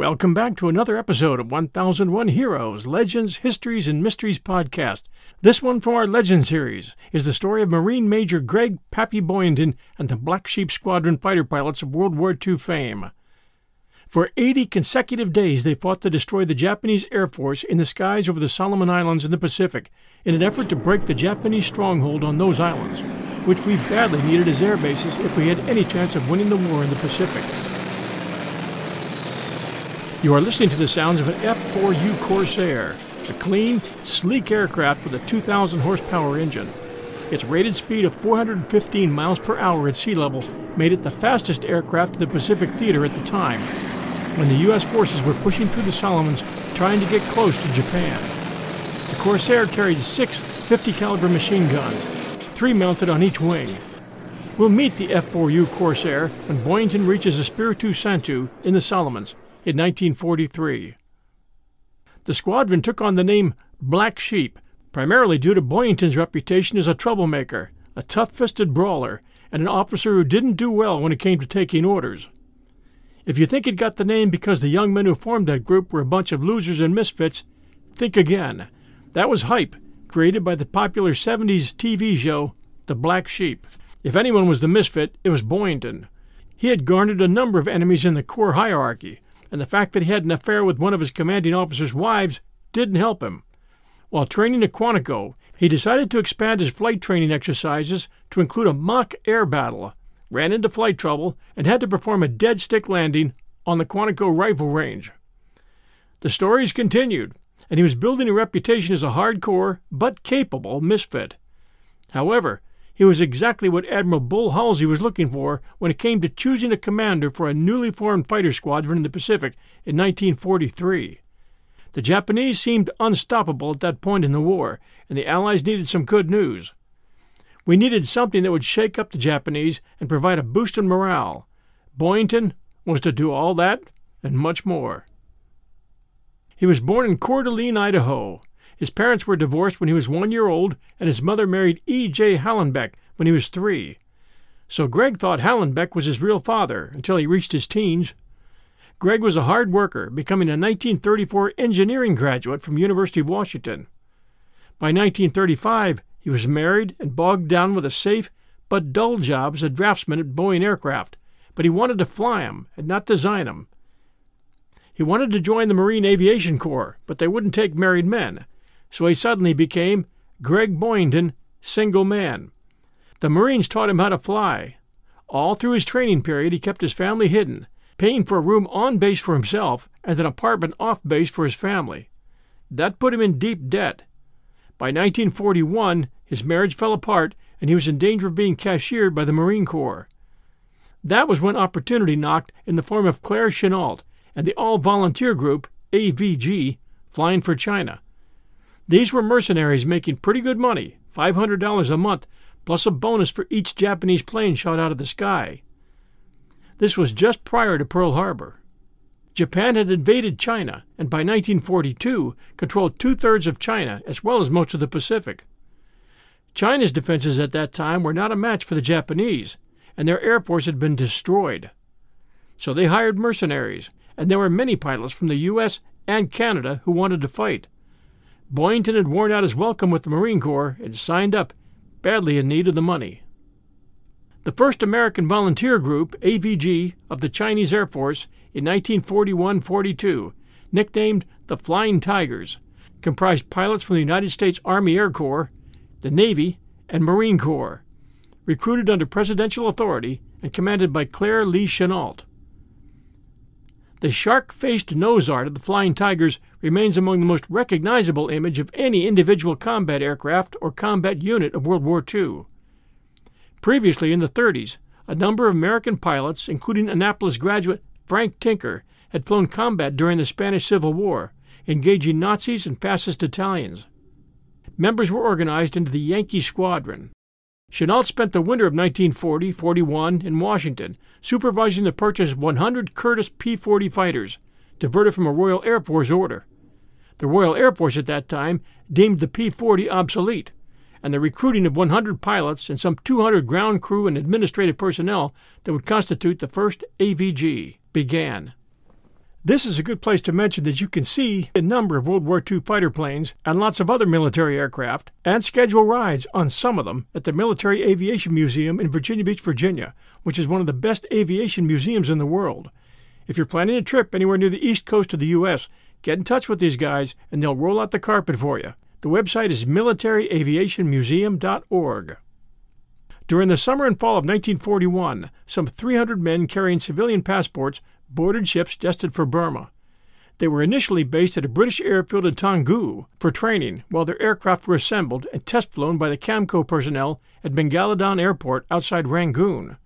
Welcome back to another episode of 1001 Heroes, Legends, Histories, and Mysteries podcast. This one from our Legend series is the story of Marine Major Greg Pappy Boyington and the Black Sheep Squadron fighter pilots of World War II fame. For 80 consecutive days, they fought to destroy the Japanese Air Force in the skies over the Solomon Islands in the Pacific in an effort to break the Japanese stronghold on those islands, which we badly needed as air bases if we had any chance of winning the war in the Pacific. You are listening to the sounds of an F-4U Corsair, a clean, sleek aircraft with a 2,000 horsepower engine. Its rated speed of 415 miles per hour at sea level made it the fastest aircraft in the Pacific theater at the time, when the U.S. forces were pushing through the Solomons trying to get close to Japan. The Corsair carried six 50 caliber machine guns, three mounted on each wing. We'll meet the F-4U Corsair when Boyington reaches Espiritu Santo in the Solomons in 1943. The squadron took on the name Black Sheep, primarily due to Boyington's reputation as a troublemaker, a tough fisted brawler, and an officer who didn't do well when it came to taking orders. If you think it got the name because the young men who formed that group were a bunch of losers and misfits, think again. That was hype, created by the popular 70s TV show The Black Sheep. If anyone was the misfit, it was Boyington. He had garnered a number of enemies in the Corps hierarchy, and the fact that he had an affair with one of his commanding officer's wives didn't help him. While training at Quantico, he decided to expand his flight training exercises to include a mock air battle, ran into flight trouble, and had to perform a dead stick landing on the Quantico rifle range. The stories continued, and he was building a reputation as a hardcore but capable misfit. However, he was exactly what Admiral Bull Halsey was looking for when it came to choosing a commander for a newly formed fighter squadron in the Pacific in 1943. The Japanese seemed unstoppable at that point in the war, and the Allies needed some good news. We needed something that would shake up the Japanese and provide a boost in morale. Boyington was to do all that and much more. He was born in Coeur d'Alene, Idaho. His parents were divorced when he was one year old, and his mother married E. J. Hallenbeck when he was three. So Greg thought Hallenbeck was his real father until he reached his teens. Greg was a hard worker, becoming a 1934 engineering graduate from University of Washington. By 1935, he was married and bogged down with a safe but dull job as a draftsman at Boeing Aircraft, but he wanted to fly 'em and not design 'em. He wanted to join the Marine Aviation Corps, but they wouldn't take married men, so he suddenly became Greg Boyington, single man. The Marines taught him how to fly. All through his training period, he kept his family hidden, paying for a room on base for himself and an apartment off base for his family. That put him in deep debt. By 1941, his marriage fell apart and he was in danger of being cashiered by the Marine Corps. That was when opportunity knocked in the form of Claire Chennault and the all volunteer group, AVG, flying for China. These were mercenaries making pretty good money, $500 a month, plus a bonus for each Japanese plane shot out of the sky. This was just prior to Pearl Harbor. Japan had invaded China and by 1942 controlled two thirds of China as well as most of the Pacific. China's defenses at that time were not a match for the Japanese, and their air force had been destroyed. So they hired mercenaries, and there were many pilots from the U.S. and Canada who wanted to fight. Boyington had worn out his welcome with the Marine Corps and signed up, badly in need of the money. The first American volunteer group, AVG, of the Chinese Air Force in 1941 42, nicknamed the Flying Tigers, comprised pilots from the United States Army Air Corps, the Navy, and Marine Corps, recruited under presidential authority and commanded by Claire Lee Chennault. The shark faced nose art of the Flying Tigers remains among the most recognizable image of any individual combat aircraft or combat unit of World War II. Previously, in the 30s, a number of American pilots, including Annapolis graduate Frank Tinker, had flown combat during the Spanish Civil War, engaging Nazis and fascist Italians. Members were organized into the Yankee Squadron. Chennault spent the winter of 1940 41 in Washington, supervising the purchase of 100 Curtiss P 40 fighters, diverted from a Royal Air Force order. The Royal Air Force at that time deemed the P 40 obsolete, and the recruiting of 100 pilots and some 200 ground crew and administrative personnel that would constitute the first AVG began. This is a good place to mention that you can see a number of World War II fighter planes and lots of other military aircraft and schedule rides on some of them at the Military Aviation Museum in Virginia Beach, Virginia, which is one of the best aviation museums in the world. If you're planning a trip anywhere near the east coast of the U.S., get in touch with these guys and they'll roll out the carpet for you. The website is militaryaviationmuseum.org. During the summer and fall of 1941, some 300 men carrying civilian passports boarded ships destined for Burma. They were initially based at a British airfield in Taungoo for training while their aircraft were assembled and test flown by the Camco personnel at Mingaladon Airport outside Rangoon.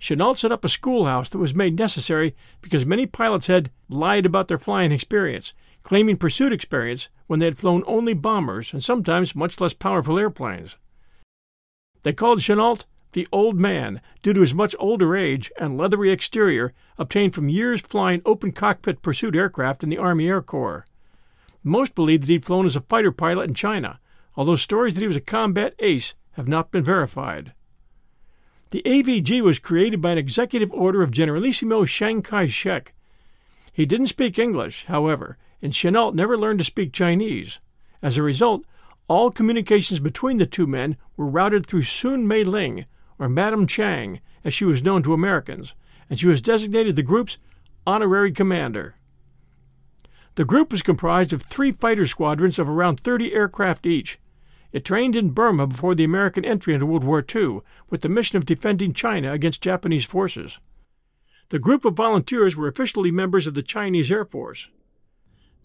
Chennault set up a schoolhouse that was made necessary because many pilots had lied about their flying experience, claiming pursuit experience when they had flown only bombers and sometimes much less powerful airplanes. They called Chennault the old man, due to his much older age and leathery exterior obtained from years flying open cockpit pursuit aircraft in the Army Air Corps. Most believe that he'd flown as a fighter pilot in China, although stories that he was a combat ace have not been verified. The AVG was created by an executive order of Generalissimo Chiang Kai shek. He didn't speak English, however, and Chennault never learned to speak Chinese. As a result, all communications between the two men were routed through Soong Mei Ling, or Madame Chiang, as she was known to Americans, and she was designated the group's honorary commander. The group was comprised of three fighter squadrons of around 30 aircraft each. It trained in Burma before the American entry into World War II with the mission of defending China against Japanese forces. The group of volunteers were officially members of the Chinese Air Force.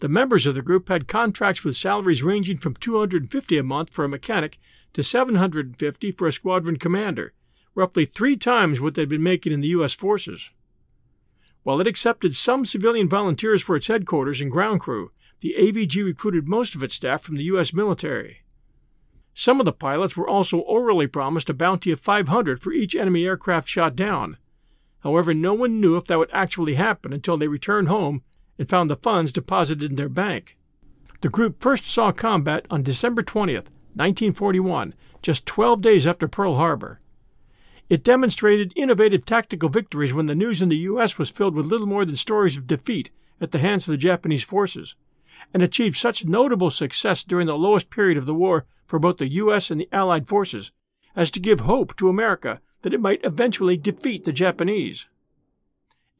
The members of the group had contracts with salaries ranging from 250 a month for a mechanic to 750 for a squadron commander, roughly three times what they'd been making in the U.S. forces. While it accepted some civilian volunteers for its headquarters and ground crew, the AVG recruited most of its staff from the U.S. military. Some of the pilots were also orally promised a bounty of 500 for each enemy aircraft shot down. However, no one knew if that would actually happen until they returned home and found the funds deposited in their bank. The group first saw combat on December 20th, 1941, just 12 days after Pearl Harbor. It demonstrated innovative tactical victories when the news in the U.S. was filled with little more than stories of defeat at the hands of the Japanese forces, and achieved such notable success during the lowest period of the war for both the U.S. and the Allied forces as to give hope to America that it might eventually defeat the Japanese.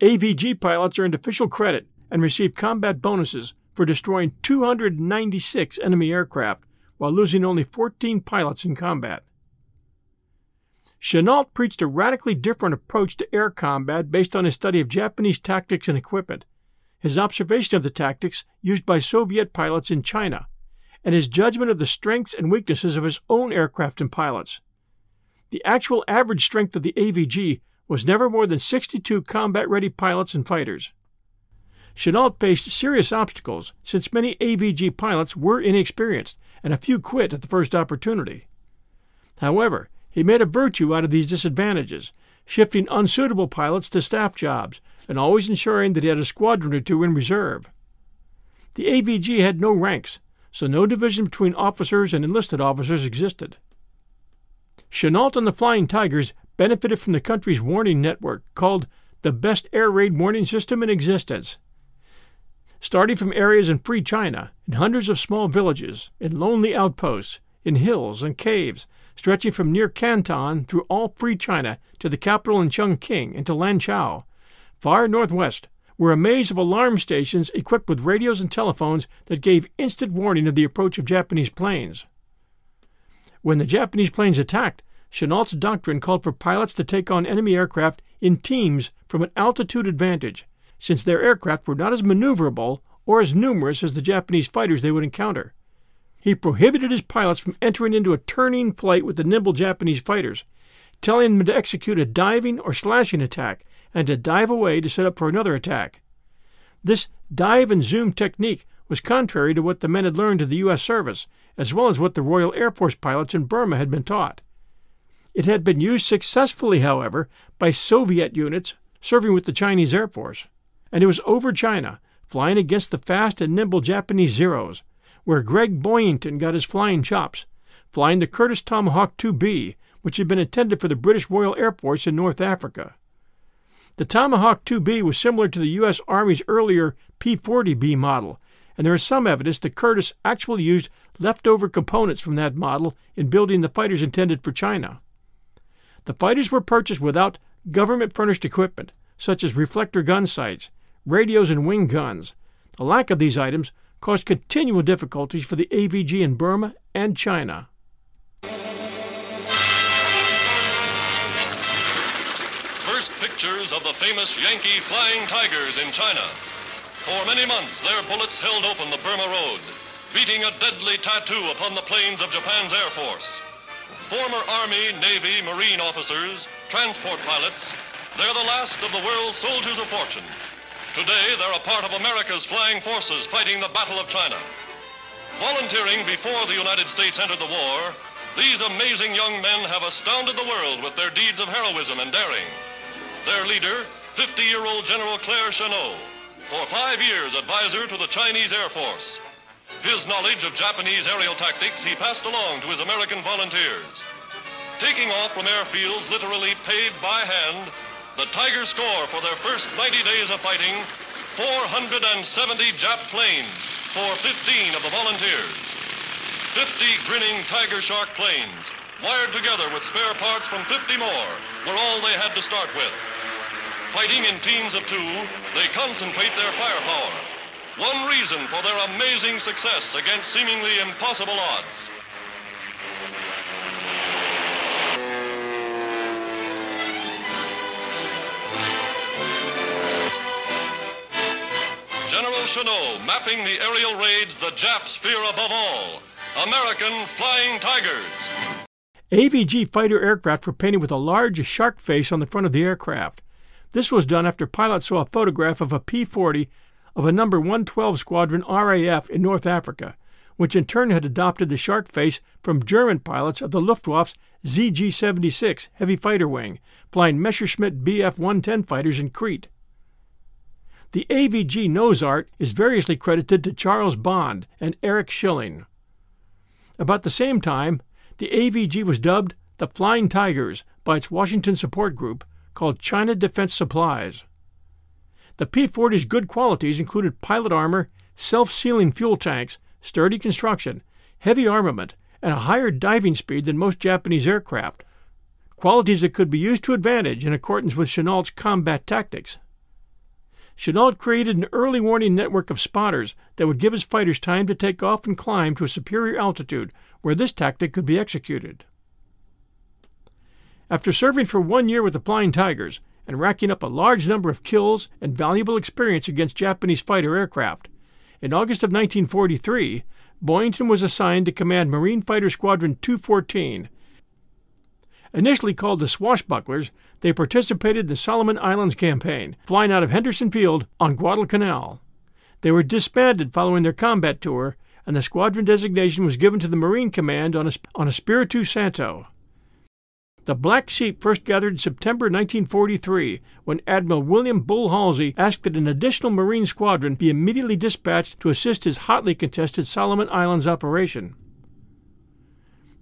AVG pilots earned official credit and received combat bonuses for destroying 296 enemy aircraft while losing only 14 pilots in combat. Chennault preached a radically different approach to air combat based on his study of Japanese tactics and equipment, his observation of the tactics used by Soviet pilots in China, and his judgment of the strengths and weaknesses of his own aircraft and pilots. The actual average strength of the AVG was never more than 62 combat ready pilots and fighters. Chennault faced serious obstacles since many AVG pilots were inexperienced and a few quit at the first opportunity. However, he made a virtue out of these disadvantages, shifting unsuitable pilots to staff jobs and always ensuring that he had a squadron or two in reserve. The AVG had no ranks, so no division between officers and enlisted officers existed. Chennault and the Flying Tigers benefited from the country's warning network called the Best Air Raid Warning System in Existence. Starting from areas in free China, in hundreds of small villages, in lonely outposts, in hills and caves, stretching from near Canton through all free China to the capital in Chungking and to Lanzhou. Far northwest were a maze of alarm stations equipped with radios and telephones that gave instant warning of the approach of Japanese planes. When the Japanese planes attacked, Chennault's doctrine called for pilots to take on enemy aircraft in teams from an altitude advantage, since their aircraft were not as maneuverable or as numerous as the Japanese fighters they would encounter. He prohibited his pilots from entering into a turning flight with the nimble Japanese fighters, telling them to execute a diving or slashing attack and to dive away to set up for another attack. This dive and zoom technique was contrary to what the men had learned in the U.S. service, as well as what the Royal Air Force pilots in Burma had been taught. It had been used successfully, however, by Soviet units serving with the Chinese Air Force, and it was over China, flying against the fast and nimble Japanese Zeros, where Greg Boyington got his flying chops, flying the Curtiss Tomahawk 2B, which had been intended for the British Royal Air Force in North Africa. The Tomahawk 2B was similar to the U.S. Army's earlier P 40B model, and there is some evidence that Curtiss actually used leftover components from that model in building the fighters intended for China. The fighters were purchased without government furnished equipment, such as reflector gun sights, radios, and wing guns. The lack of these items caused continual difficulties for the AVG in Burma and China. Pictures of the famous Yankee Flying Tigers in China. For many months, their bullets held open the Burma Road, beating a deadly tattoo upon the planes of Japan's Air Force. Former Army, Navy, Marine officers, transport pilots, they're the last of the world's soldiers of fortune. Today, they're a part of America's flying forces fighting the Battle of China. Volunteering before the United States entered the war, these amazing young men have astounded the world with their deeds of heroism and daring. Their leader, 50-year-old General Claire Chennault, for five years advisor to the Chinese Air Force. His knowledge of Japanese aerial tactics he passed along to his American volunteers. Taking off from airfields literally paved by hand, the Tigers score for their first 90 days of fighting 470 Jap planes for 15 of the volunteers. 50 grinning Tiger Shark planes, wired together with spare parts from 50 more, were all they had to start with. Fighting in teams of two, they concentrate their firepower. One reason for their amazing success against seemingly impossible odds. General Chennault mapping the aerial raids the Japs fear above all. American Flying Tigers. AVG fighter aircraft were painted with a large shark face on the front of the aircraft. This was done after pilots saw a photograph of a P 40 of a number 112 Squadron RAF in North Africa, which in turn had adopted the shark face from German pilots of the Luftwaffe's ZG 76 heavy fighter wing, flying Messerschmitt Bf 110 fighters in Crete. The AVG nose art is variously credited to Charles Bond and Erik Shilling. About the same time, the AVG was dubbed the Flying Tigers by its Washington support group called China Defense Supplies. The P 40's good qualities included pilot armor, self sealing fuel tanks, sturdy construction, heavy armament, and a higher diving speed than most Japanese aircraft, qualities that could be used to advantage in accordance with Chennault's combat tactics. Chennault created an early warning network of spotters that would give his fighters time to take off and climb to a superior altitude where this tactic could be executed. After serving for one year with the Flying Tigers and racking up a large number of kills and valuable experience against Japanese fighter aircraft, in August of 1943, Boyington was assigned to command Marine Fighter Squadron 214 Initially called the Swashbucklers, they participated in the Solomon Islands campaign, flying out of Henderson Field on Guadalcanal. They were disbanded following their combat tour, and the squadron designation was given to the Marine Command on, a, on Espiritu Santo. The Black Sheep first gathered in September 1943 when Admiral William Bull Halsey asked that an additional Marine squadron be immediately dispatched to assist his hotly contested Solomon Islands operation.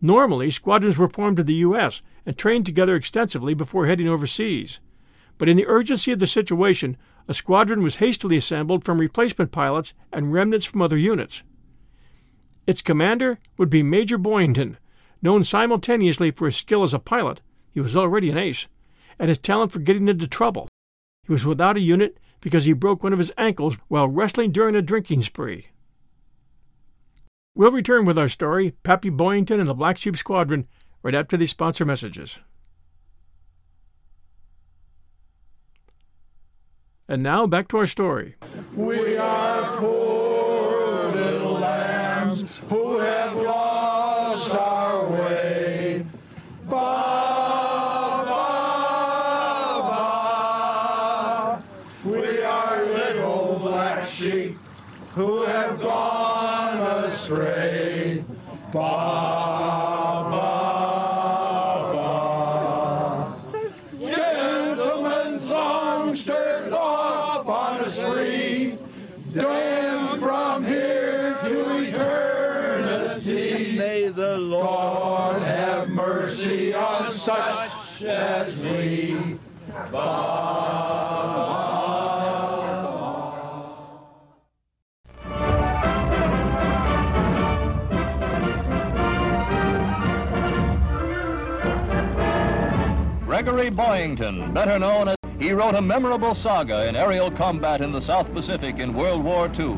Normally, squadrons were formed in the U.S. and trained together extensively before heading overseas. But in the urgency of the situation, a squadron was hastily assembled from replacement pilots and remnants from other units. Its commander would be Major Boyington, known simultaneously for his skill as a pilot he was already an ace and his talent for getting into trouble. He was without a unit because he broke one of his ankles while wrestling during a drinking spree. We'll return with our story, Pappy Boyington and the Black Sheep Squadron, right after these sponsor messages. And now back to our story. We are astray. Boyington, better known as he wrote a memorable saga in aerial combat in the South Pacific in World War II.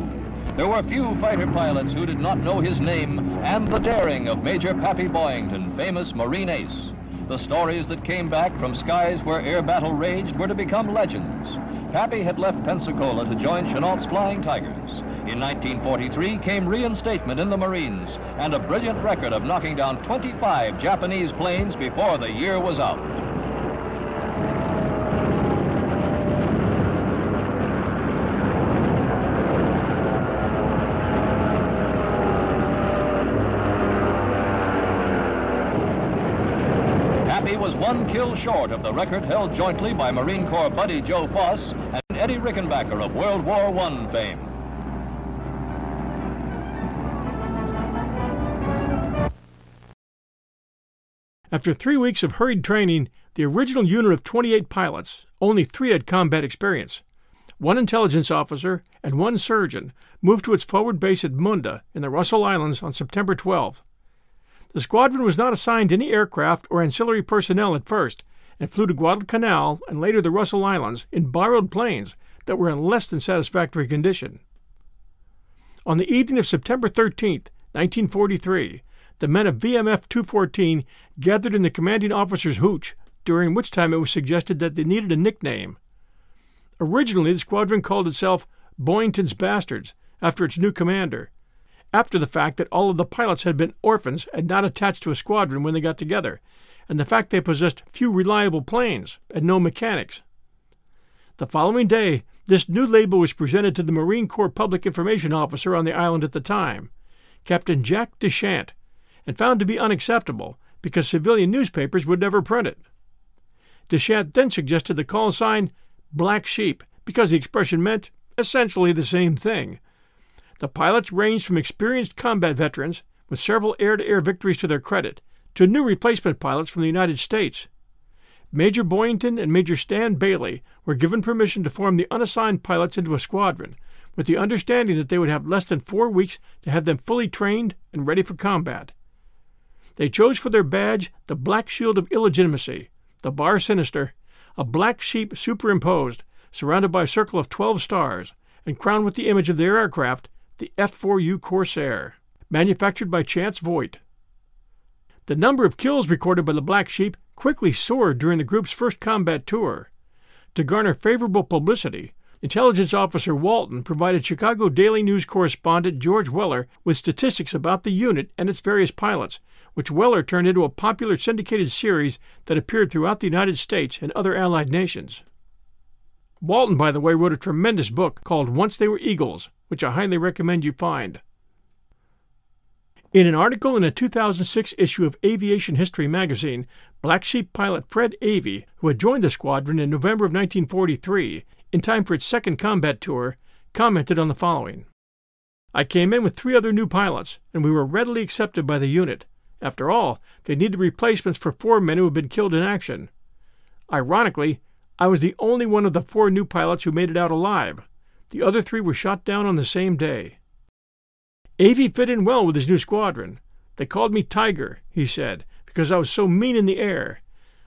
There were few fighter pilots who did not know his name and the daring of Major Pappy Boyington, famous Marine ace. The stories that came back from skies where air battle raged were to become legends. Pappy had left Pensacola to join Chennault's Flying Tigers. In 1943 came reinstatement in the Marines and a brilliant record of knocking down 25 Japanese planes before the year was out. Pappy was one kill short of the record held jointly by Marine Corps buddy Joe Foss and Eddie Rickenbacker of World War I fame. After three weeks of hurried training, the original unit of 28 pilots, only three had combat experience. One intelligence officer and one surgeon moved to its forward base at Munda in the Russell Islands on September 12. The squadron was not assigned any aircraft or ancillary personnel at first and flew to Guadalcanal and later the Russell Islands in borrowed planes that were in less than satisfactory condition. On the evening of September 13, 1943, the men of VMF 214 gathered in the commanding officer's hooch, during which time it was suggested that they needed a nickname. Originally, the squadron called itself Boyington's Bastards, after its new commander, after the fact that all of the pilots had been orphans and not attached to a squadron when they got together, and the fact they possessed few reliable planes and no mechanics. The following day, this new label was presented to the Marine Corps Public Information Officer on the island at the time, Captain Jack DeChant, and found to be unacceptable because civilian newspapers would never print it. DeChant then suggested the call sign Black Sheep because the expression meant essentially the same thing. The pilots ranged from experienced combat veterans, with several air to air victories to their credit, to new replacement pilots from the United States. Major Boyington and Major Stan Bailey were given permission to form the unassigned pilots into a squadron, with the understanding that they would have less than four weeks to have them fully trained and ready for combat. They chose for their badge the black shield of illegitimacy, the bar sinister, a black sheep superimposed, surrounded by a circle of twelve stars, and crowned with the image of their aircraft, the F4U Corsair, manufactured by Chance Vought. The number of kills recorded by the Black Sheep quickly soared during the group's first combat tour. To garner favorable publicity, Intelligence Officer Walton provided Chicago Daily News correspondent George Weller with statistics about the unit and its various pilots, which Weller turned into a popular syndicated series that appeared throughout the United States and other Allied nations. Walton, by the way, wrote a tremendous book called Once They Were Eagles, which I highly recommend you find. In an article in a 2006 issue of Aviation History magazine, Black Sheep pilot Fred Avey, who had joined the squadron in November of 1943, in time for its second combat tour, commented on the following I came in with three other new pilots, and we were readily accepted by the unit. After all, they needed replacements for four men who had been killed in action. Ironically, I was the only one of the four new pilots who made it out alive. The other three were shot down on the same day. Avey fit in well with his new squadron. They called me Tiger, he said, because I was so mean in the air.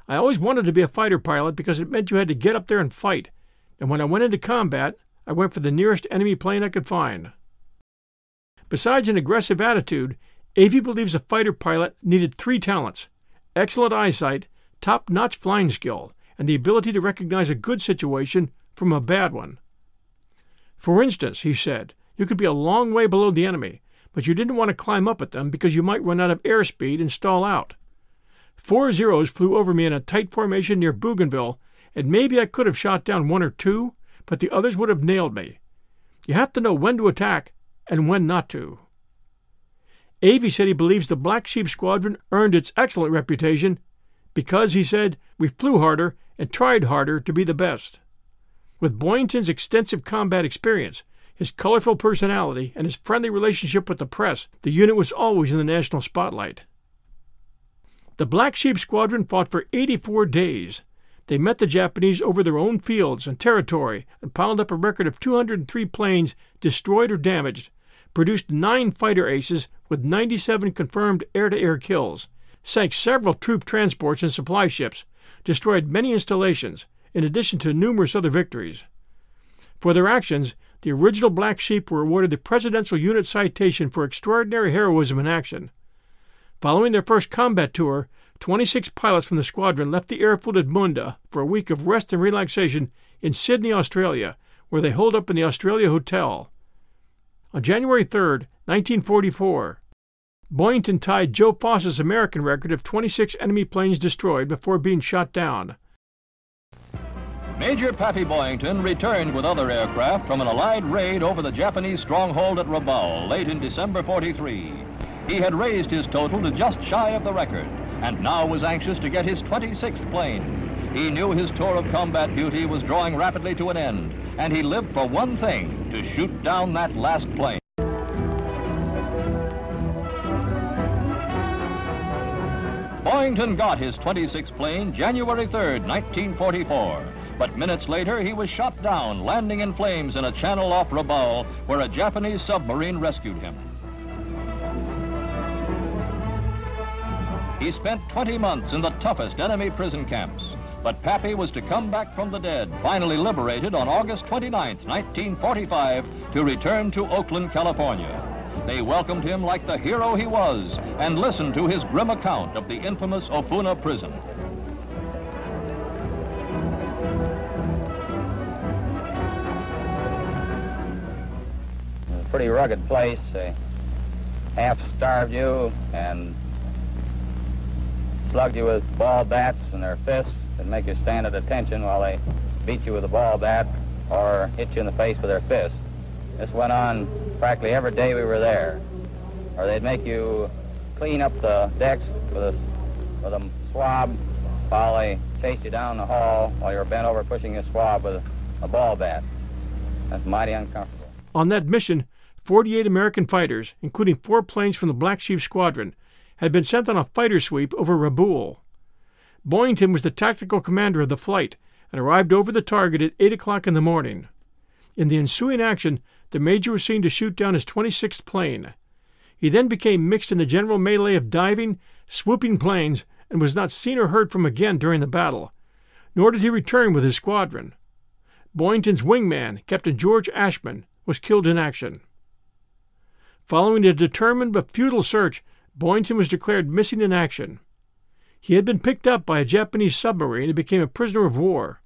I always wanted to be a fighter pilot because it meant you had to get up there and fight, and when I went into combat, I went for the nearest enemy plane I could find. Besides an aggressive attitude, Avey believes a fighter pilot needed three talents excellent eyesight, top notch flying skill, and the ability to recognize a good situation from a bad one. For instance, he said, you could be a long way below the enemy, but you didn't want to climb up at them because you might run out of airspeed and stall out. Four Zeros flew over me in a tight formation near Bougainville, and maybe I could have shot down one or two, but the others would have nailed me. You have to know when to attack and when not to. Avey said he believes the Black Sheep Squadron earned its excellent reputation because, he said, we flew harder and tried harder to be the best. With Boyington's extensive combat experience, his colorful personality, and his friendly relationship with the press, the unit was always in the national spotlight. The Black Sheep Squadron fought for 84 days. They met the Japanese over their own fields and territory and piled up a record of 203 planes destroyed or damaged, produced nine fighter aces with 97 confirmed air to air kills, sank several troop transports and supply ships, destroyed many installations, in addition to numerous other victories. For their actions, the original Black Sheep were awarded the Presidential Unit Citation for extraordinary heroism in action. Following their first combat tour, 26 pilots from the squadron left the airfield at Munda for a week of rest and relaxation in Sydney, Australia, where they holed up in the Australia Hotel. On January 3, 1944, Boyington tied Joe Foss's American record of 26 enemy planes destroyed before being shot down. Major Pappy Boyington returned with other aircraft from an Allied raid over the Japanese stronghold at Rabaul late in December 43. He had raised his total to just shy of the record and now was anxious to get his 26th plane. He knew his tour of combat duty was drawing rapidly to an end, and he lived for one thing, to shoot down that last plane. Boyington got his 26th plane January 3rd, 1944. But minutes later, he was shot down, landing in flames in a channel off Rabaul, where a Japanese submarine rescued him. He spent 20 months in the toughest enemy prison camps. But Pappy was to come back from the dead, finally liberated on August 29, 1945, to return to Oakland, California. They welcomed him like the hero he was and listened to his grim account of the infamous Ofuna prison. Pretty rugged place. They half starved you and slugged you with ball bats and their fists and make you stand at attention while they beat you with a ball bat or hit you in the face with their fists. This went on practically every day we were there. Or they'd make you clean up the decks with a, with a swab while they chased you down the hall while you were bent over pushing a swab with a ball bat. That's mighty uncomfortable. On that mission, 48 American fighters, including four planes from the Black Sheep Squadron, had been sent on a fighter sweep over Rabaul. Boyington was the tactical commander of the flight and arrived over the target at 8 o'clock in the morning. In the ensuing action, the major was seen to shoot down his 26th plane. He then became mixed in the general melee of diving, swooping planes, and was not seen or heard from again during the battle, nor did he return with his squadron. Boyington's wingman, Captain George Ashman, was killed in action. Following a determined but futile search, Boyington was declared missing in action. He had been picked up by a Japanese submarine and became a prisoner of war.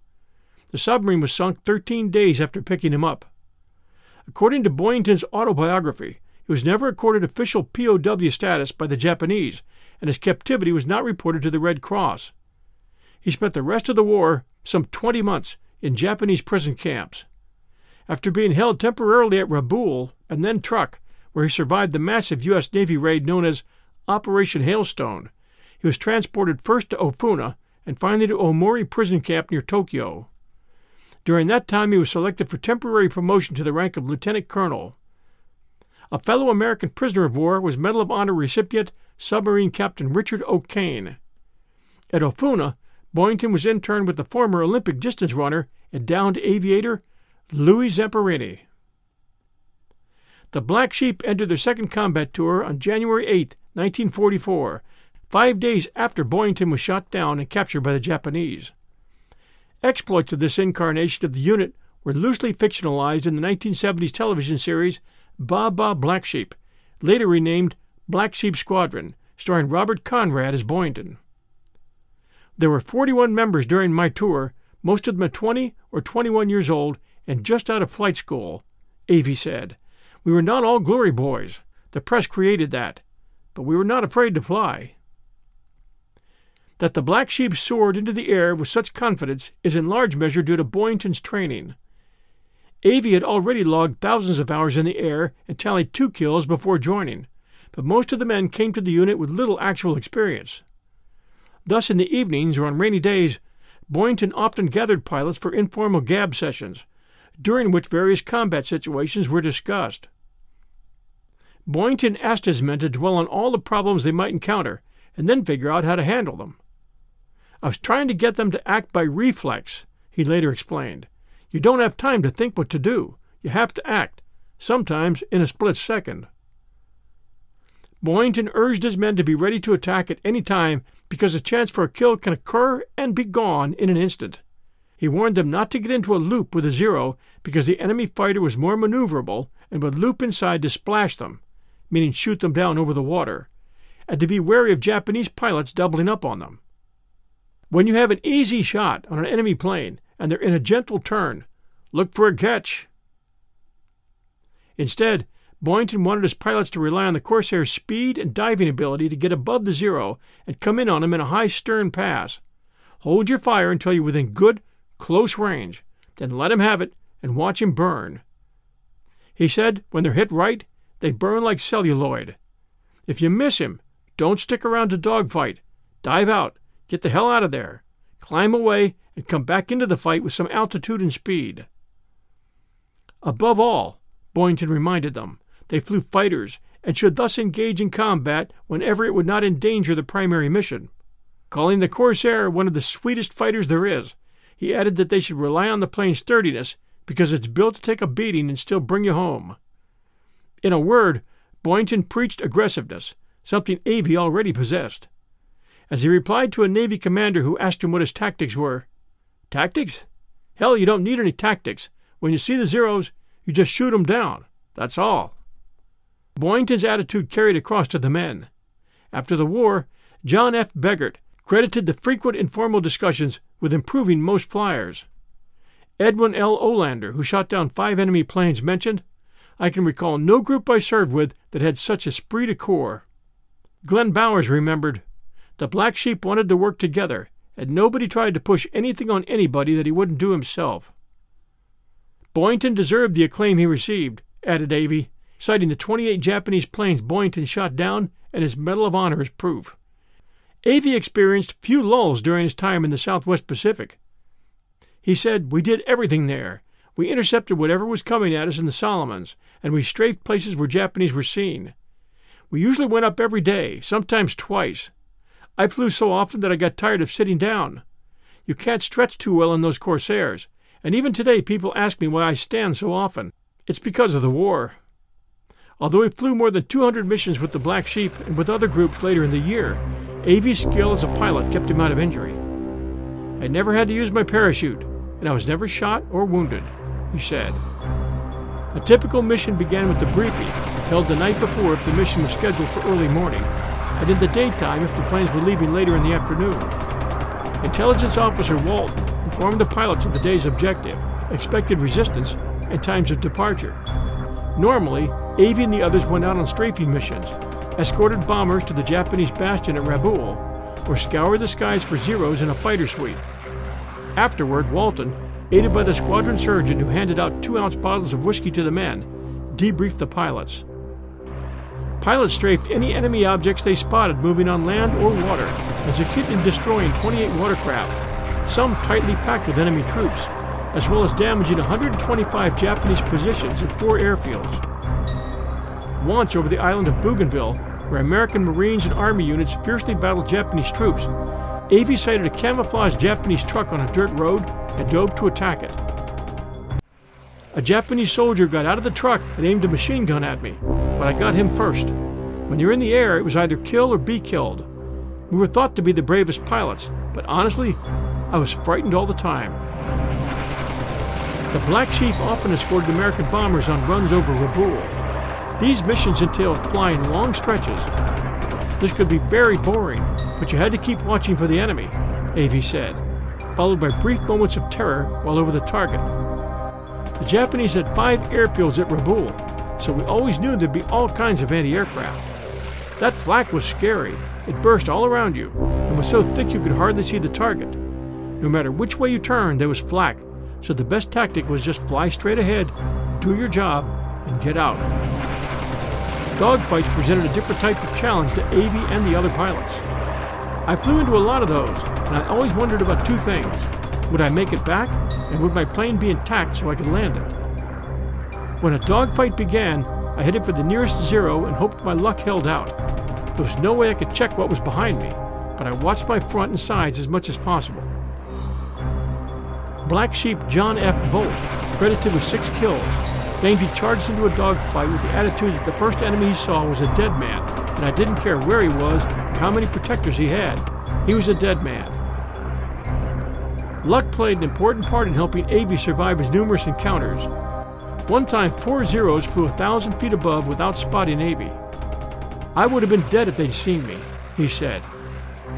The submarine was sunk 13 days after picking him up. According to Boyington's autobiography, he was never accorded official POW status by the Japanese, and his captivity was not reported to the Red Cross. He spent the rest of the war, some 20 months, in Japanese prison camps. After being held temporarily at Rabaul and then Truk, where he survived the massive U.S. Navy raid known as Operation Hailstone, he was transported first to Ofuna and finally to Omori prison camp near Tokyo. During that time, he was selected for temporary promotion to the rank of lieutenant colonel. A fellow American prisoner of war was Medal of Honor recipient submarine captain Richard O'Kane. At Ofuna, Boyington was interned with the former Olympic distance runner and downed aviator Louis Zamperini. The Black Sheep entered their second combat tour on January 8, 1944, five days after Boyington was shot down and captured by the Japanese. Exploits of this incarnation of the unit were loosely fictionalized in the 1970s television series Baa Baa Black Sheep, later renamed Black Sheep Squadron, starring Robert Conrad as Boyington. There were 41 members during my tour, most of them at 20 or 21 years old and just out of flight school, Avey said. We were not all glory boys. The press created that. But we were not afraid to fly. That the black sheep soared into the air with such confidence is in large measure due to Boyington's training. Avey had already logged thousands of hours in the air and tallied two kills before joining, but most of the men came to the unit with little actual experience. Thus, in the evenings or on rainy days, Boyington often gathered pilots for informal gab sessions, during which various combat situations were discussed. Boyington asked his men to dwell on all the problems they might encounter and then figure out how to handle them. I was trying to get them to act by reflex, he later explained. You don't have time to think what to do. You have to act, sometimes in a split second. Boyington urged his men to be ready to attack at any time because a chance for a kill can occur and be gone in an instant. He warned them not to get into a loop with a Zero because the enemy fighter was more maneuverable and would loop inside to splash them, meaning shoot them down over the water, and to be wary of Japanese pilots doubling up on them. When you have an easy shot on an enemy plane and they're in a gentle turn, look for a catch. Instead, Boyington wanted his pilots to rely on the Corsair's speed and diving ability to get above the Zero and come in on him in a high stern pass. Hold your fire until you're within good, close range, then let him have it and watch him burn. He said when they're hit right, they burn like celluloid. If you miss him, don't stick around to dogfight. Dive out Get the hell out of there. Climb away and come back into the fight with some altitude and speed. Above all, Boyington reminded them, they flew fighters and should thus engage in combat whenever it would not endanger the primary mission. Calling the Corsair one of the sweetest fighters there is, he added that they should rely on the plane's sturdiness because it's built to take a beating and still bring you home. In a word, Boyington preached aggressiveness, something Avey already possessed as he replied to a Navy commander who asked him what his tactics were. Tactics? Hell, you don't need any tactics. When you see the Zeros, you just shoot 'em down. That's all. Boyington's attitude carried across to the men. After the war, John F. Begert credited the frequent informal discussions with improving most flyers. Edwin L. Olander, who shot down five enemy planes, mentioned, I can recall no group I served with that had such esprit de corps. Glenn Bowers remembered, the black sheep wanted to work together, and nobody tried to push anything on anybody that he wouldn't do himself. Boyington deserved the acclaim he received, added Avey, citing the 28 Japanese planes Boyington shot down and his Medal of Honor as proof. Avey experienced few lulls during his time in the Southwest Pacific. He said, We did everything there. We intercepted whatever was coming at us in the Solomons, and we strafed places where Japanese were seen. We usually went up every day, sometimes twice, I flew so often that I got tired of sitting down. You can't stretch too well in those Corsairs, and even today people ask me why I stand so often. It's because of the war. Although he flew more than 200 missions with the Black Sheep and with other groups later in the year, Avey's skill as a pilot kept him out of injury. I never had to use my parachute, and I was never shot or wounded, he said. A typical mission began with the briefing, held the night before if the mission was scheduled for early morning, and in the daytime if the planes were leaving later in the afternoon. Intelligence Officer Walton informed the pilots of the day's objective, expected resistance, and times of departure. Normally, Avey and the others went out on strafing missions, escorted bombers to the Japanese bastion at Rabaul, or scoured the skies for Zeros in a fighter sweep. Afterward, Walton, aided by the squadron surgeon who handed out two ounce bottles of whiskey to the men, debriefed the pilots. Pilots strafed any enemy objects they spotted moving on land or water and succeeded in destroying 28 watercraft, some tightly packed with enemy troops, as well as damaging 125 Japanese positions and four airfields. Once over the island of Bougainville, where American Marines and Army units fiercely battled Japanese troops, Avey sighted a camouflaged Japanese truck on a dirt road and dove to attack it. A Japanese soldier got out of the truck and aimed a machine gun at me, but I got him first. When you're in the air, it was either kill or be killed. We were thought to be the bravest pilots, but honestly, I was frightened all the time. The Black Sheep often escorted American bombers on runs over Rabaul. These missions entailed flying long stretches. This could be very boring, but you had to keep watching for the enemy, Avey said, followed by brief moments of terror while over the target. The Japanese had five airfields at Rabaul, so we always knew there'd be all kinds of anti aircraft. That flak was scary. It burst all around you and was so thick you could hardly see the target. No matter which way you turned, there was flak, so the best tactic was just fly straight ahead, do your job, and get out. Dogfights presented a different type of challenge to Avey and the other pilots. I flew into a lot of those, and I always wondered about two things. Would I make it back? And would my plane be intact so I could land it? When a dogfight began, I headed for the nearest zero and hoped my luck held out. There was no way I could check what was behind me, but I watched my front and sides as much as possible. Black Sheep John F. Bolt, credited with six kills, claimed he charged into a dogfight with the attitude that the first enemy he saw was a dead man, and I didn't care where he was or how many protectors he had. He was a dead man. Luck played an important part in helping Avey survive his numerous encounters. One time, four Zeros flew a thousand feet above without spotting Avey. I would have been dead if they'd seen me, he said.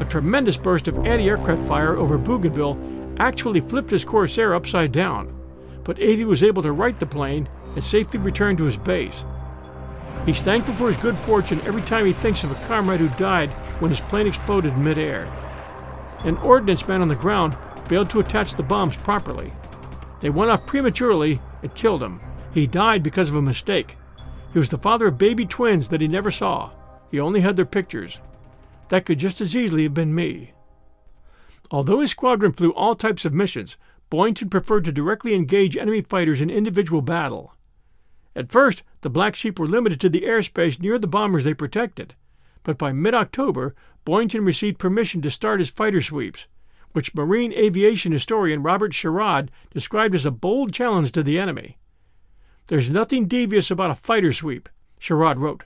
A tremendous burst of anti aircraft fire over Bougainville actually flipped his Corsair upside down, but Avey was able to right the plane and safely return to his base. He's thankful for his good fortune every time he thinks of a comrade who died when his plane exploded midair. An ordnance man on the ground failed to attach the bombs properly. They went off prematurely and killed him. He died because of a mistake. He was the father of baby twins that he never saw. He only had their pictures. That could just as easily have been me. Although his squadron flew all types of missions, Boyington preferred to directly engage enemy fighters in individual battle. At first, the Black Sheep were limited to the airspace near the bombers they protected, but by mid October, Boyington received permission to start his fighter sweeps, which marine aviation historian Robert Sherrod described as a bold challenge to the enemy. There's nothing devious about a fighter sweep, Sherrod wrote.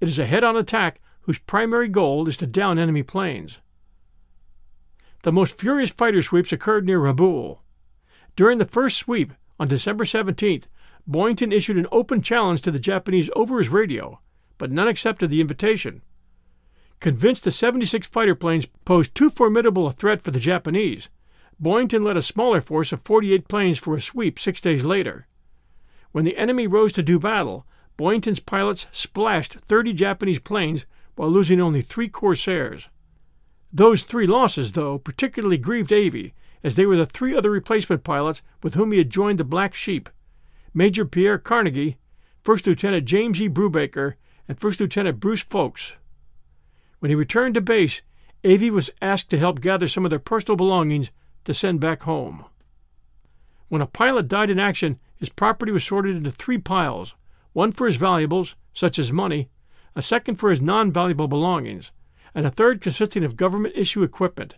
It is a head on attack whose primary goal is to down enemy planes. The most furious fighter sweeps occurred near Rabaul. During the first sweep, on December 17th, Boyington issued an open challenge to the Japanese over his radio, but none accepted the invitation. Convinced the 76 fighter planes posed too formidable a threat for the Japanese, Boyington led a smaller force of 48 planes for a sweep six days later. When the enemy rose to do battle, Boyington's pilots splashed 30 Japanese planes while losing only three Corsairs. Those three losses, though, particularly grieved Avey, as they were the three other replacement pilots with whom he had joined the Black Sheep Major Pierre Carnagey, First Lieutenant James E. Brubaker, and First Lieutenant Bruce Ffoulkes. When he returned to base, Avey was asked to help gather some of their personal belongings to send back home. When a pilot died in action, his property was sorted into three piles one for his valuables, such as money, a second for his non valuable belongings, and a third consisting of government issue equipment.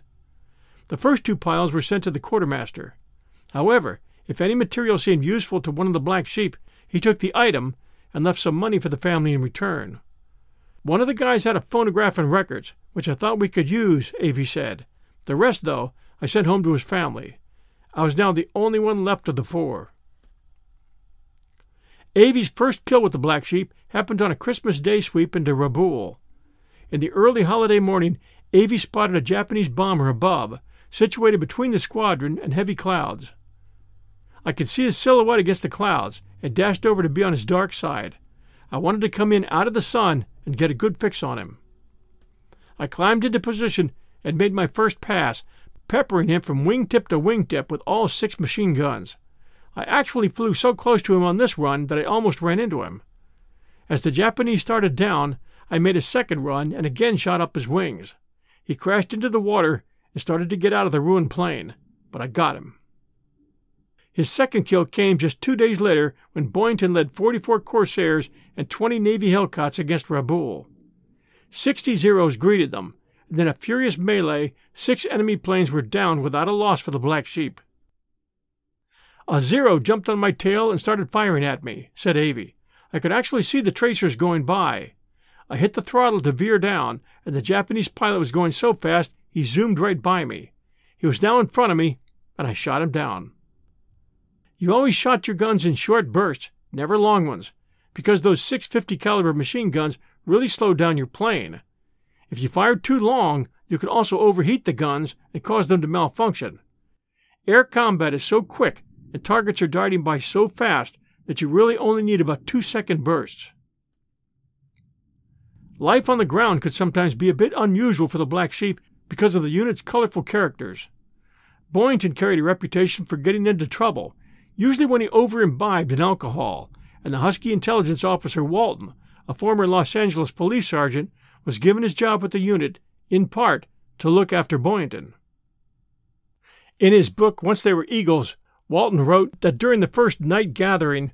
The first two piles were sent to the quartermaster. However, if any material seemed useful to one of the black sheep, he took the item and left some money for the family in return. One of the guys had a phonograph and records, which I thought we could use, Avey said. The rest, though, I sent home to his family. I was now the only one left of the four. Avey's first kill with the black sheep happened on a Christmas Day sweep into Rabaul. In the early holiday morning, Avey spotted a Japanese bomber above, situated between the squadron and heavy clouds. I could see his silhouette against the clouds and dashed over to be on his dark side. I wanted to come in out of the sun and get a good fix on him. I climbed into position and made my first pass, peppering him from wingtip to wingtip with all six machine guns. I actually flew so close to him on this run that I almost ran into him. As the Japanese started down, I made a second run and again shot up his wings. He crashed into the water and started to get out of the ruined plane, but I got him. His second kill came just two days later when Boyington led 44 Corsairs and 20 Navy Hellcats against Rabaul. Sixty Zeros greeted them, and in a furious melee, six enemy planes were downed without a loss for the Black Sheep. A Zero jumped on my tail and started firing at me, said Avey. I could actually see the tracers going by. I hit the throttle to veer down, and the Japanese pilot was going so fast he zoomed right by me. He was now in front of me, and I shot him down. You always shot your guns in short bursts, never long ones, because those 650 caliber machine guns really slowed down your plane. If you fired too long, you could also overheat the guns and cause them to malfunction. Air combat is so quick and targets are darting by so fast that you really only need about two second bursts. Life on the ground could sometimes be a bit unusual for the black sheep because of the unit's colorful characters. Boyington carried a reputation for getting into trouble, usually when he over imbibed in alcohol, and the husky intelligence officer Walton, a former Los Angeles police sergeant, was given his job with the unit, in part, to look after Boyington. In his book, Once They Were Eagles, Walton wrote that during the first night gathering,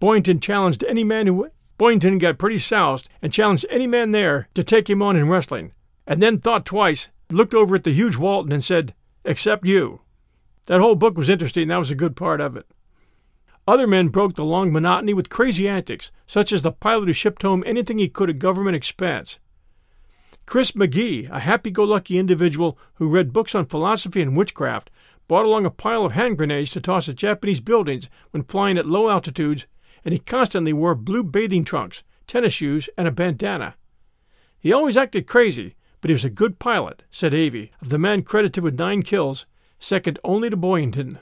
Boyington challenged any man who Boyington got pretty soused and challenged any man there to take him on in wrestling, and then thought twice looked over at the huge Walton and said, Except you. That whole book was interesting. That was a good part of it. Other men broke the long monotony with crazy antics, such as the pilot who shipped home anything he could at government expense. Chris Magee, a happy go lucky individual who read books on philosophy and witchcraft, brought along a pile of hand grenades to toss at Japanese buildings when flying at low altitudes, and he constantly wore blue bathing trunks, tennis shoes, and a bandana. He always acted crazy, but he was a good pilot, said Avey, of the man credited with nine kills, second only to Boyington.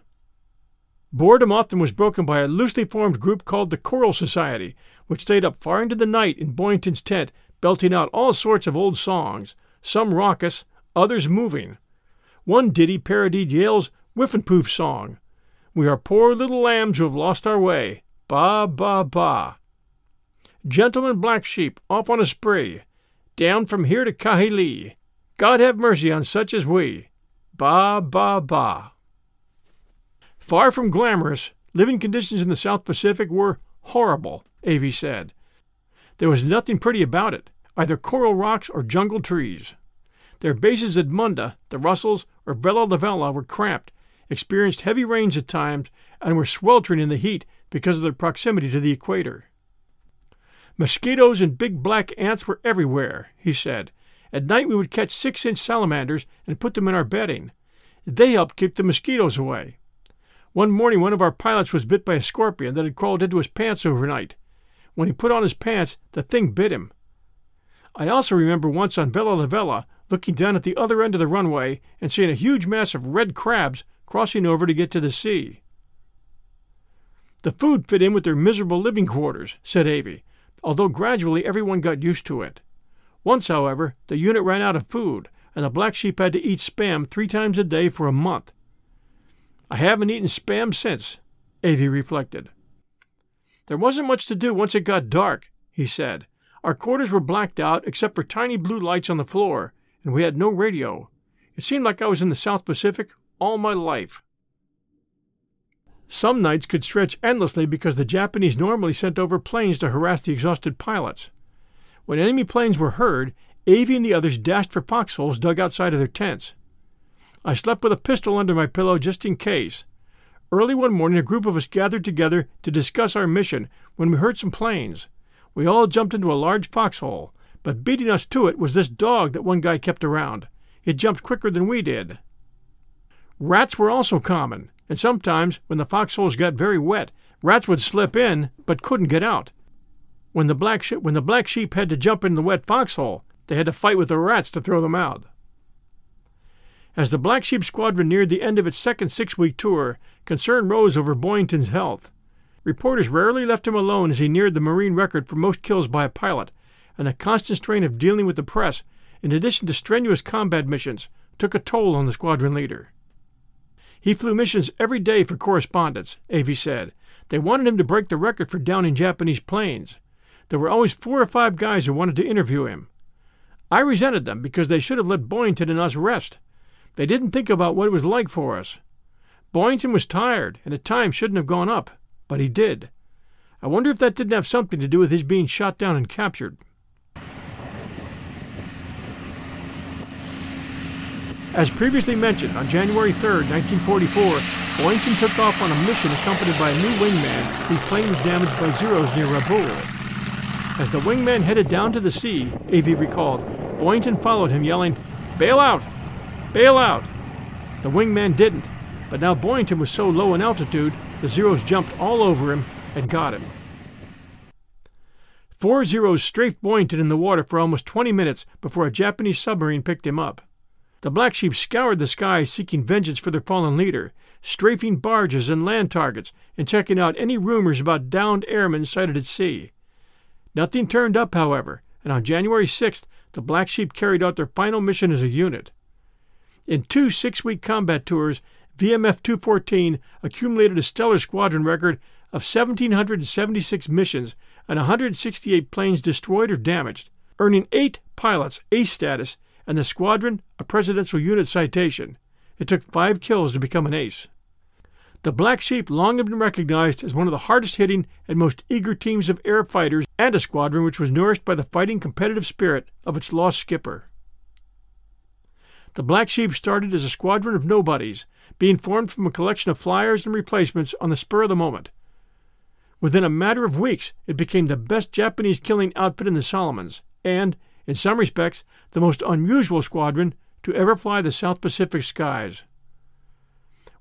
Boredom often was broken by a loosely formed group called the Choral Society, which stayed up far into the night in Boyington's tent, belting out all sorts of old songs, some raucous, others moving. One ditty parodied Yale's Whiffenpoof song, We are poor little lambs who have lost our way. Ba, ba, ba. Gentleman Black Sheep off on a spree. Down from here to Kahili. God have mercy on such as we. Ba, ba, ba. Far from glamorous, living conditions in the South Pacific were horrible, Avey said. There was nothing pretty about it, either coral rocks or jungle trees. Their bases at Munda, the Russells, or Vella Lavella were cramped, experienced heavy rains at times, and were sweltering in the heat because of their proximity to the equator. Mosquitoes and big black ants were everywhere, he said. At night we would catch six inch salamanders and put them in our bedding. They helped keep the mosquitoes away. One morning one of our pilots was bit by a scorpion that had crawled into his pants overnight. When he put on his pants, the thing bit him. I also remember once on Vella Lavella looking down at the other end of the runway and seeing a huge mass of red crabs crossing over to get to the sea. The food fit in with their miserable living quarters, said Avey, although gradually everyone got used to it. Once, however, the unit ran out of food, and the black sheep had to eat spam three times a day for a month. I haven't eaten spam since, Avey reflected. There wasn't much to do once it got dark, he said. Our quarters were blacked out except for tiny blue lights on the floor, and we had no radio. It seemed like I was in the South Pacific all my life. Some nights could stretch endlessly because the Japanese normally sent over planes to harass the exhausted pilots. When enemy planes were heard, Avey and the others dashed for foxholes dug outside of their tents. I slept with a pistol under my pillow just in case. Early one morning, a group of us gathered together to discuss our mission when we heard some planes. We all jumped into a large foxhole, but beating us to it was this dog that one guy kept around. It jumped quicker than we did. Rats were also common, and sometimes, when the foxholes got very wet, rats would slip in but couldn't get out. When the black, when the black sheep had to jump in the wet foxhole, they had to fight with the rats to throw them out. As the Black Sheep Squadron neared the end of its second six week tour, concern rose over Boyington's health. Reporters rarely left him alone as he neared the Marine record for most kills by a pilot, and the constant strain of dealing with the press, in addition to strenuous combat missions, took a toll on the squadron leader. He flew missions every day for correspondents, Avey said. They wanted him to break the record for downing Japanese planes. There were always four or five guys who wanted to interview him. I resented them because they should have let Boyington and us rest. They didn't think about what it was like for us. Boyington was tired and at times shouldn't have gone up, but he did. I wonder if that didn't have something to do with his being shot down and captured. As previously mentioned, on January 3, 1944, Boyington took off on a mission accompanied by a new wingman whose plane was damaged by Zeros near Rabaul. As the wingman headed down to the sea, Avey recalled, Boyington followed him, yelling, Bail out! Bail out! The wingman didn't, but now Boyington was so low in altitude, the Zeros jumped all over him and got him. Four Zeros strafed Boyington in the water for almost 20 minutes before a Japanese submarine picked him up. The Black Sheep scoured the skies seeking vengeance for their fallen leader, strafing barges and land targets and checking out any rumors about downed airmen sighted at sea. Nothing turned up, however, and on January 6th, the Black Sheep carried out their final mission as a unit. In two six week combat tours, VMF 214 accumulated a stellar squadron record of 1,776 missions and 168 planes destroyed or damaged, earning eight pilots ace status and the squadron a Presidential Unit citation. It took five kills to become an ace. The Black Sheep long had been recognized as one of the hardest hitting and most eager teams of air fighters and a squadron which was nourished by the fighting competitive spirit of its lost skipper. The Black Sheep started as a squadron of nobodies, being formed from a collection of flyers and replacements on the spur of the moment. Within a matter of weeks, it became the best Japanese killing outfit in the Solomons, and, in some respects, the most unusual squadron to ever fly the South Pacific skies.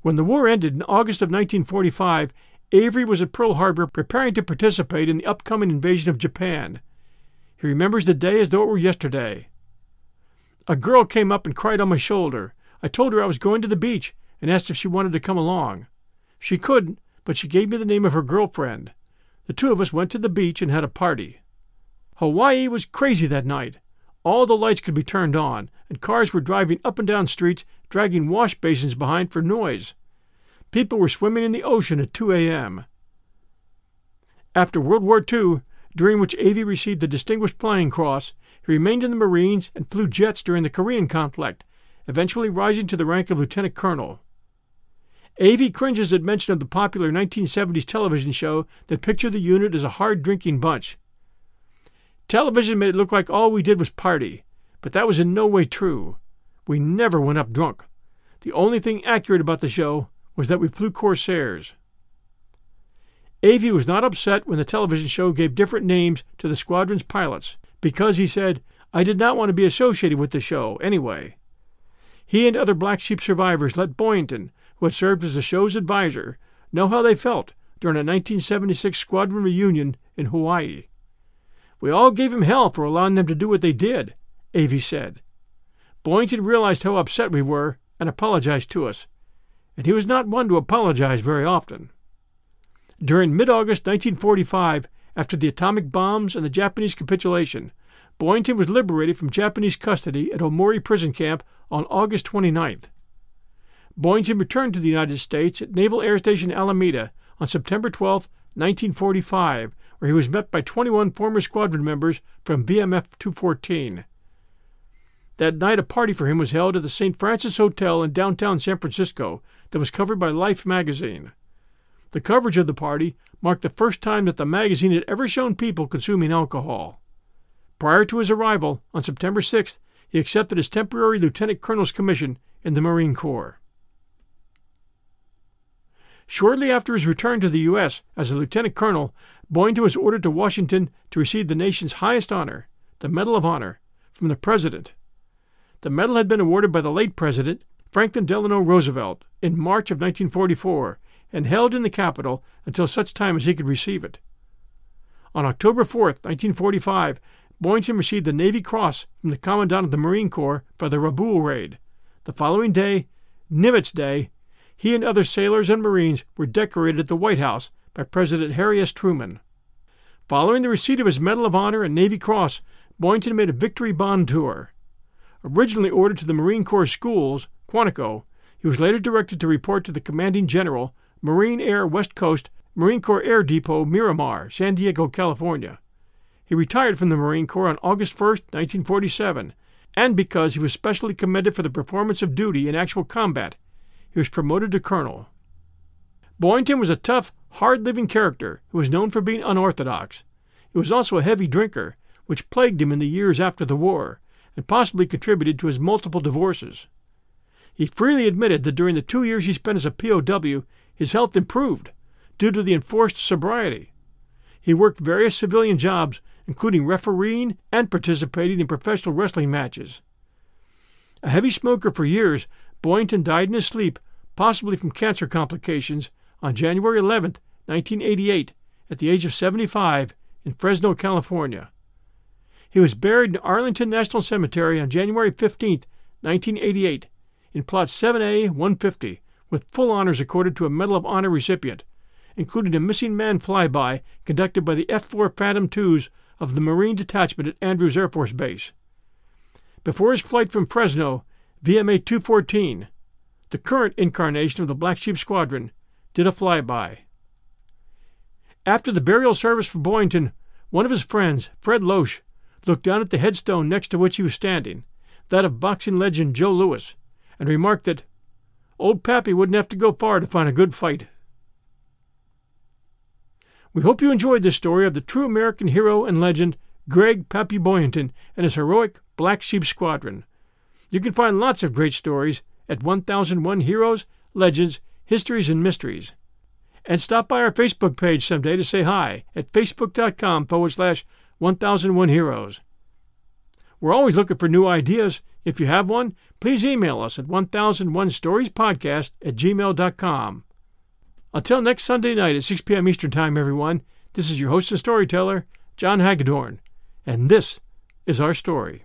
When the war ended in August of 1945, Avey was at Pearl Harbor preparing to participate in the upcoming invasion of Japan. He remembers the day as though it were yesterday. A girl came up and cried on my shoulder. I told her I was going to the beach and asked if she wanted to come along. She couldn't, but she gave me the name of her girlfriend. The two of us went to the beach and had a party. Hawaii was crazy that night. All the lights could be turned on, and cars were driving up and down streets, dragging wash basins behind for noise. People were swimming in the ocean at 2 a.m. After World War II, during which Avey received the Distinguished Flying Cross, he remained in the Marines and flew jets during the Korean conflict, eventually rising to the rank of lieutenant colonel. Avey cringes at mention of the popular 1970s television show that pictured the unit as a hard drinking bunch. Television made it look like all we did was party, but that was in no way true. We never went up drunk. The only thing accurate about the show was that we flew Corsairs. Avey was not upset when the television show gave different names to the squadron's pilots, because, he said, I did not want to be associated with the show, anyway. He and other Black Sheep survivors let Boyington, who had served as the show's advisor, know how they felt during a 1976 squadron reunion in Hawaii. We all gave him hell for allowing them to do what they did, Avey said. Boyington realized how upset we were and apologized to us, and he was not one to apologize very often. During mid August 1945, after the atomic bombs and the Japanese capitulation, Boyington was liberated from Japanese custody at Omori prison camp on August 29th. Boyington returned to the United States at Naval Air Station Alameda on September 12, 1945, where he was met by 21 former squadron members from VMF 214. That night, a party for him was held at the St. Francis Hotel in downtown San Francisco that was covered by Life magazine. The coverage of the party marked the first time that the magazine had ever shown people consuming alcohol. Prior to his arrival, on September 6th, he accepted his temporary lieutenant colonel's commission in the Marine Corps. Shortly after his return to the U.S. as a lieutenant colonel, Boyington was ordered to Washington to receive the nation's highest honor, the Medal of Honor, from the President. The medal had been awarded by the late President, Franklin Delano Roosevelt, in March of 1944 and held in the Capitol until such time as he could receive it. On October 4, 1945, Boyington received the Navy Cross from the Commandant of the Marine Corps for the Rabaul raid. The following day, Nimitz Day, he and other sailors and Marines were decorated at the White House by President Harry S. Truman. Following the receipt of his Medal of Honor and Navy Cross, Boyington made a victory bond tour. Originally ordered to the Marine Corps schools, Quantico, he was later directed to report to the commanding general Marine Air West Coast, Marine Corps Air Depot, Miramar, San Diego, California. He retired from the Marine Corps on August 1, 1947, and because he was specially commended for the performance of duty in actual combat, he was promoted to colonel. Boyington was a tough, hard living character who was known for being unorthodox. He was also a heavy drinker, which plagued him in the years after the war, and possibly contributed to his multiple divorces. He freely admitted that during the two years he spent as a POW, his health improved due to the enforced sobriety. He worked various civilian jobs, including refereeing and participating in professional wrestling matches. A heavy smoker for years, Boyington died in his sleep, possibly from cancer complications, on January 11, 1988, at the age of 75, in Fresno, California. He was buried in Arlington National Cemetery on January 15, 1988, in Plot 7A 150, with full honors accorded to a Medal of Honor recipient, including a missing man flyby conducted by the F 4 Phantom IIs of the Marine Detachment at Andrews Air Force Base. Before his flight from Fresno, VMA 214, the current incarnation of the Black Sheep Squadron, did a flyby. After the burial service for Boyington, one of his friends, Fred Losch, looked down at the headstone next to which he was standing, that of boxing legend Joe Louis, and remarked that Old Pappy wouldn't have to go far to find a good fight. We hope you enjoyed this story of the true American hero and legend, Greg Pappy Boyington, and his heroic Black Sheep Squadron. You can find lots of great stories at 1001 Heroes, Legends, Histories, and Mysteries. And stop by our Facebook page someday to say hi at facebook.com forward slash 1001 Heroes. We're always looking for new ideas. If you have one, please email us at 1001storiespodcast at gmail.com. Until next Sunday night at 6 p.m. Eastern Time, everyone, this is your host and storyteller, John Hagedorn, and this is our story.